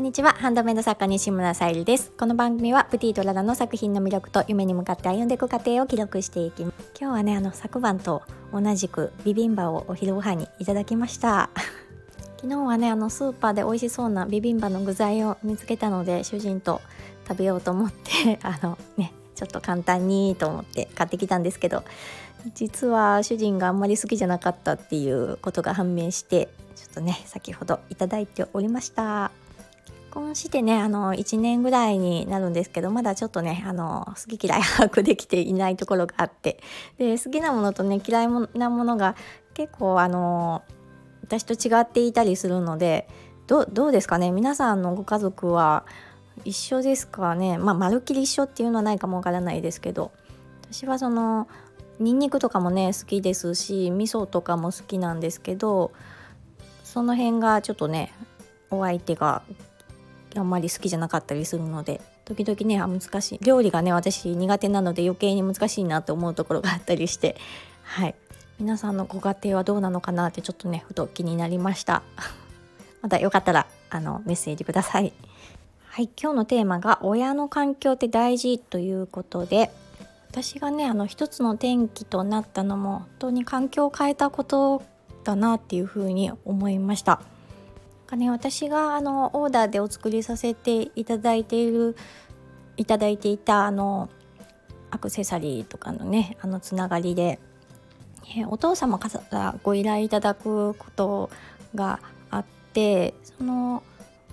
こんにちは。ハンドメイド作家西村さゆりです。この番組はプティとララの作品の魅力と夢に向かって歩んでいく過程を記録していきます。今日はねあの昨晩と同じくビビンバをお昼ご飯にいただきました。昨日はねあのスーパーで美味しそうなビビンバの具材を見つけたので主人と食べようと思って あのねちょっと簡単にと思って買ってきたんですけど実は主人があんまり好きじゃなかったっていうことが判明してちょっとね先ほどいただいておりました。婚してねあの1年ぐらいになるんですけどまだちょっとねあの好き嫌い把握できていないところがあって。で好きなものとね嫌いなものが結構あの私と違っていたりするのでどうですかね？皆さんのご家族は一緒ですかね？まあまるっきり一緒っていうのはないかもわからないですけど私はそのニンニクとかもね好きですし味噌とかも好きなんですけどその辺がちょっとねお相手があんまり好きじゃなかったりするので時々ね難しい。料理がね私苦手なので余計に難しいなと思うところがあったりしてはい。皆さんのご家庭はどうなのかなってちょっとねふと気になりました。またよかったらあのメッセージください。はい。今日のテーマが親の環境って大事ということで私がねあの一つの転機となったのも本当に環境を変えたことだなっていうふうに思いました。かね、私があのオーダーでお作りさせていただいているいただいていたあのアクセサリーとかのねあのつながりで、えお父様からご依頼いただくことがあってその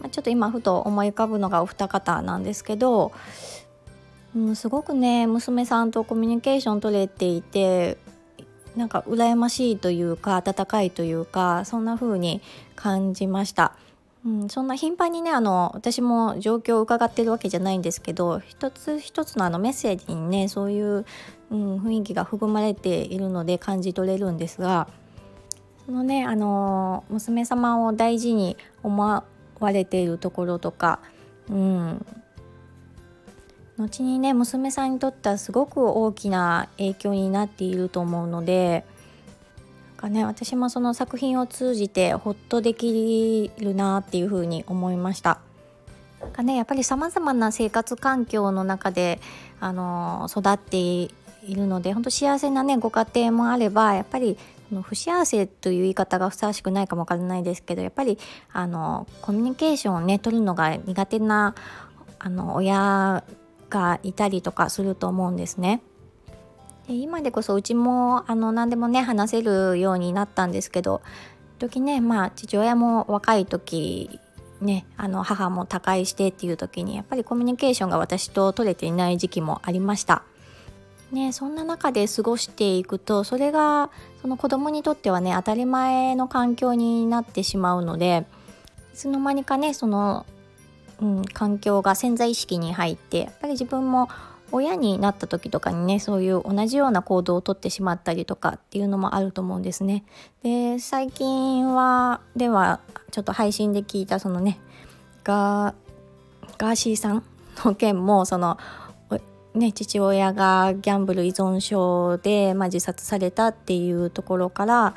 ま、ちょっと今ふと思い浮かぶのがお二方なんですけど、うん、すごくね娘さんとコミュニケーション取れていてなんか羨ましいというか温かいというかそんな風に感じました。うん、そんな頻繁にねあの私も状況を伺ってるわけじゃないんですけど一つ一つのあのメッセージにねそういう、うん、雰囲気が含まれているので感じ取れるんですがそのねあの娘様を大事に思割れているところとか、うん、後にね娘さんにとってはすごく大きな影響になっていると思うのでか、ね、私もその作品を通じてほっとできるなっていうふうに思いました。かね、やっぱりさまざまな生活環境の中であの育っているので本当幸せなねご家庭もあればやっぱり不幸せという言い方がふさわしくないかもわからないですけどやっぱりあのコミュニケーションをね取るのが苦手なあの親がいたりとかすると思うんですね。で今でこそうちもあの何でもね話せるようになったんですけど時ねまあ父親も若い時ねあの母も他界してっていう時にやっぱりコミュニケーションが私と取れていない時期もありました。ね、そんな中で過ごしていくとそれがその子供にとってはね当たり前の環境になってしまうのでいつの間にかねその、うん、環境が潜在意識に入ってやっぱり自分も親になった時とかにねそういう同じような行動をとってしまったりとかっていうのもあると思うんですね。で最近はではちょっと配信で聞いたそのねガーシーさんの件もそのね、父親がギャンブル依存症で、まあ、自殺されたっていうところから、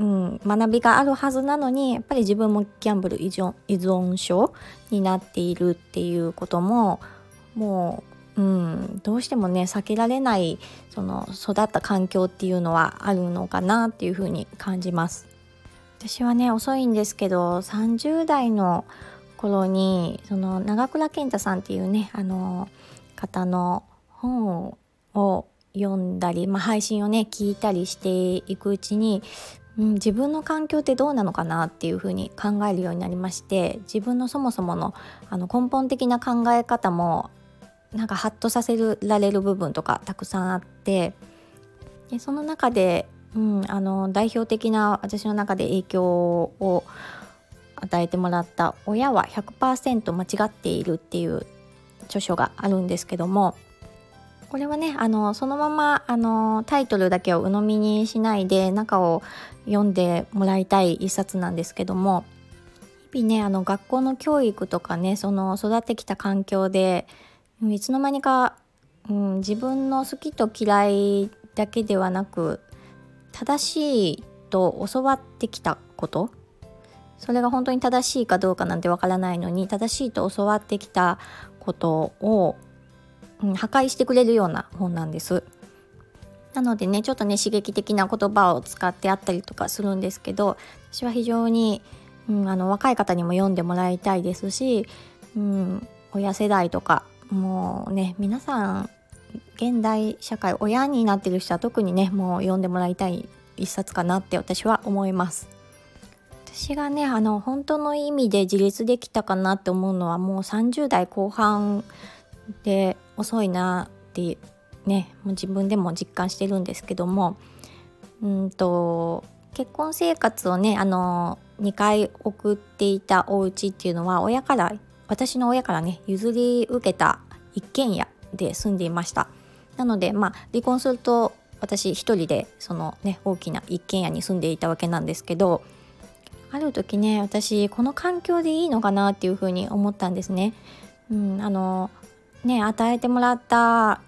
うん、学びがあるはずなのにやっぱり自分もギャンブル依存依存症になっているっていうことももう、うん、どうしてもね避けられないその育った環境っていうのはあるのかなっていうふうに感じます。私はね遅いんですけど30代の頃にその長倉健太さんっていうねあの方の本を読んだり、まあ、配信をね聞いたりしていくうちに、うん、自分の環境ってどうなのかなっていうふうに考えるようになりまして自分のそもそものあの根本的な考え方もなんかハッとさせられる部分とかたくさんあってでその中で、うん、あの代表的な私の中で影響を与えてもらった「親は100%間違っている」っていう著書があるんですけどもこれはねあのそのままあのタイトルだけを鵜呑みにしないで中を読んでもらいたい一冊なんですけども日々ねあの学校の教育とかねその育ってきた環境でいつの間にか、うん、自分の好きと嫌いだけではなく正しいと教わってきたことそれが本当に正しいかどうかなんてわからないのに正しいと教わってきたことを、うん、破壊してくれるような本なんです。なのでねちょっとね刺激的な言葉を使ってあったりとかするんですけど私は非常に、うん、あの若い方にも読んでもらいたいですし、うん、親世代とかもうね皆さん現代社会親になってる人は特にねもう読んでもらいたい一冊かなって私は思います。私がねあの本当の意味で自立できたかなって思うのはもう30代後半で遅いなってねもう自分でも実感してるんですけどもうんと結婚生活をねあの2回送っていたお家っていうのは親から私の親からね譲り受けた一軒家で住んでいましたなのでまあ離婚すると私一人でそのね大きな一軒家に住んでいたわけなんですけどある時ね私この環境でいいのかなっていうふうに思ったんですね。うん、あのね与えてもらった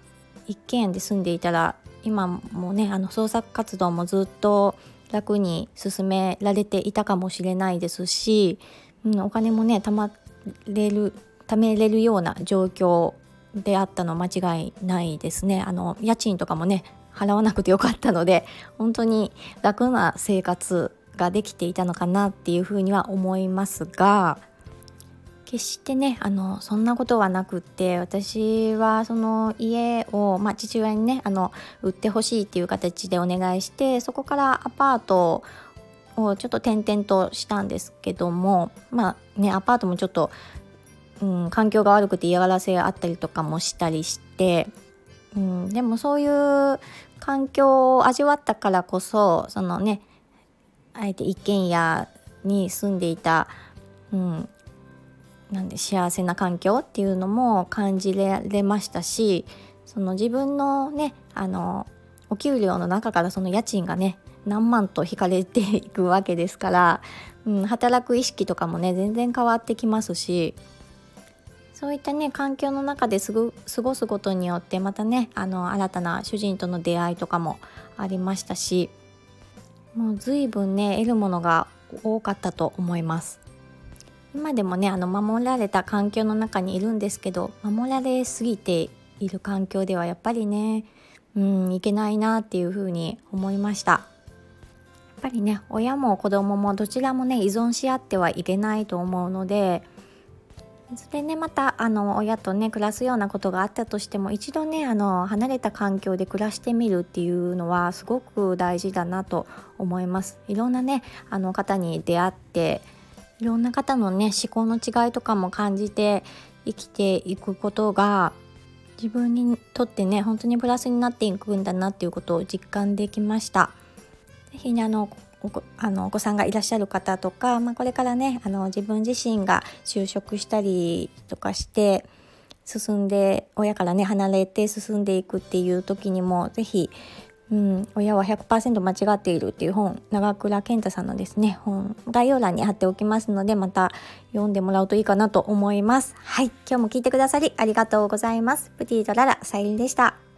一軒家で住んでいたら今もねあの創作活動もずっと楽に進められていたかもしれないですし、うん、お金もね貯まれる貯めれるような状況であったの間違いないですね。あの家賃とかもね払わなくてよかったので本当に楽な生活ができていたのかなっていうふうには思いますが決してねあのそんなことはなくって私はその家を、まあ、父親にねあの売ってほしいっていう形でお願いしてそこからアパートをちょっと転々としたんですけどもまあねアパートもちょっと、うん、環境が悪くて嫌がらせがあったりとかもしたりして、うん、でもそういう環境を味わったからこそそのねあえて一軒家に住んでいた、うん、なんで幸せな環境っていうのも感じられましたしその自分のねあのお給料の中からその家賃がね何万と引かれていくわけですから、うん、働く意識とかもね全然変わってきますしそういったね環境の中ですぐ過ごすことによってまたねあの新たな主人との出会いとかもありましたしもう随分ね得るものが多かったと思います。今でもねあの守られた環境の中にいるんですけど守られすぎている環境ではやっぱりねうんいけないなっていうふうに思いました。やっぱりね親も子供もどちらもね依存し合ってはいけないと思うのでそれでねまたあの親とね暮らすようなことがあったとしても一度ねあの離れた環境で暮らしてみるっていうのはすごく大事だなと思います。いろんなねあの方に出会っていろんな方のね思考の違いとかも感じて生きていくことが自分にとってね本当にプラスになっていくんだなっていうことを実感できました。ぜひねあのおあのお子さんがいらっしゃる方とか、まあ、これからねあの自分自身が就職したりとかして進んで親からね離れて進んでいくっていう時にも是非うん、親は100%間違っているっていう本長倉健太さんのですね本概要欄に貼っておきますのでまた読んでもらうといいかなと思います。はい。今日も聞いてくださりありがとうございます。プティとララさゆりでした。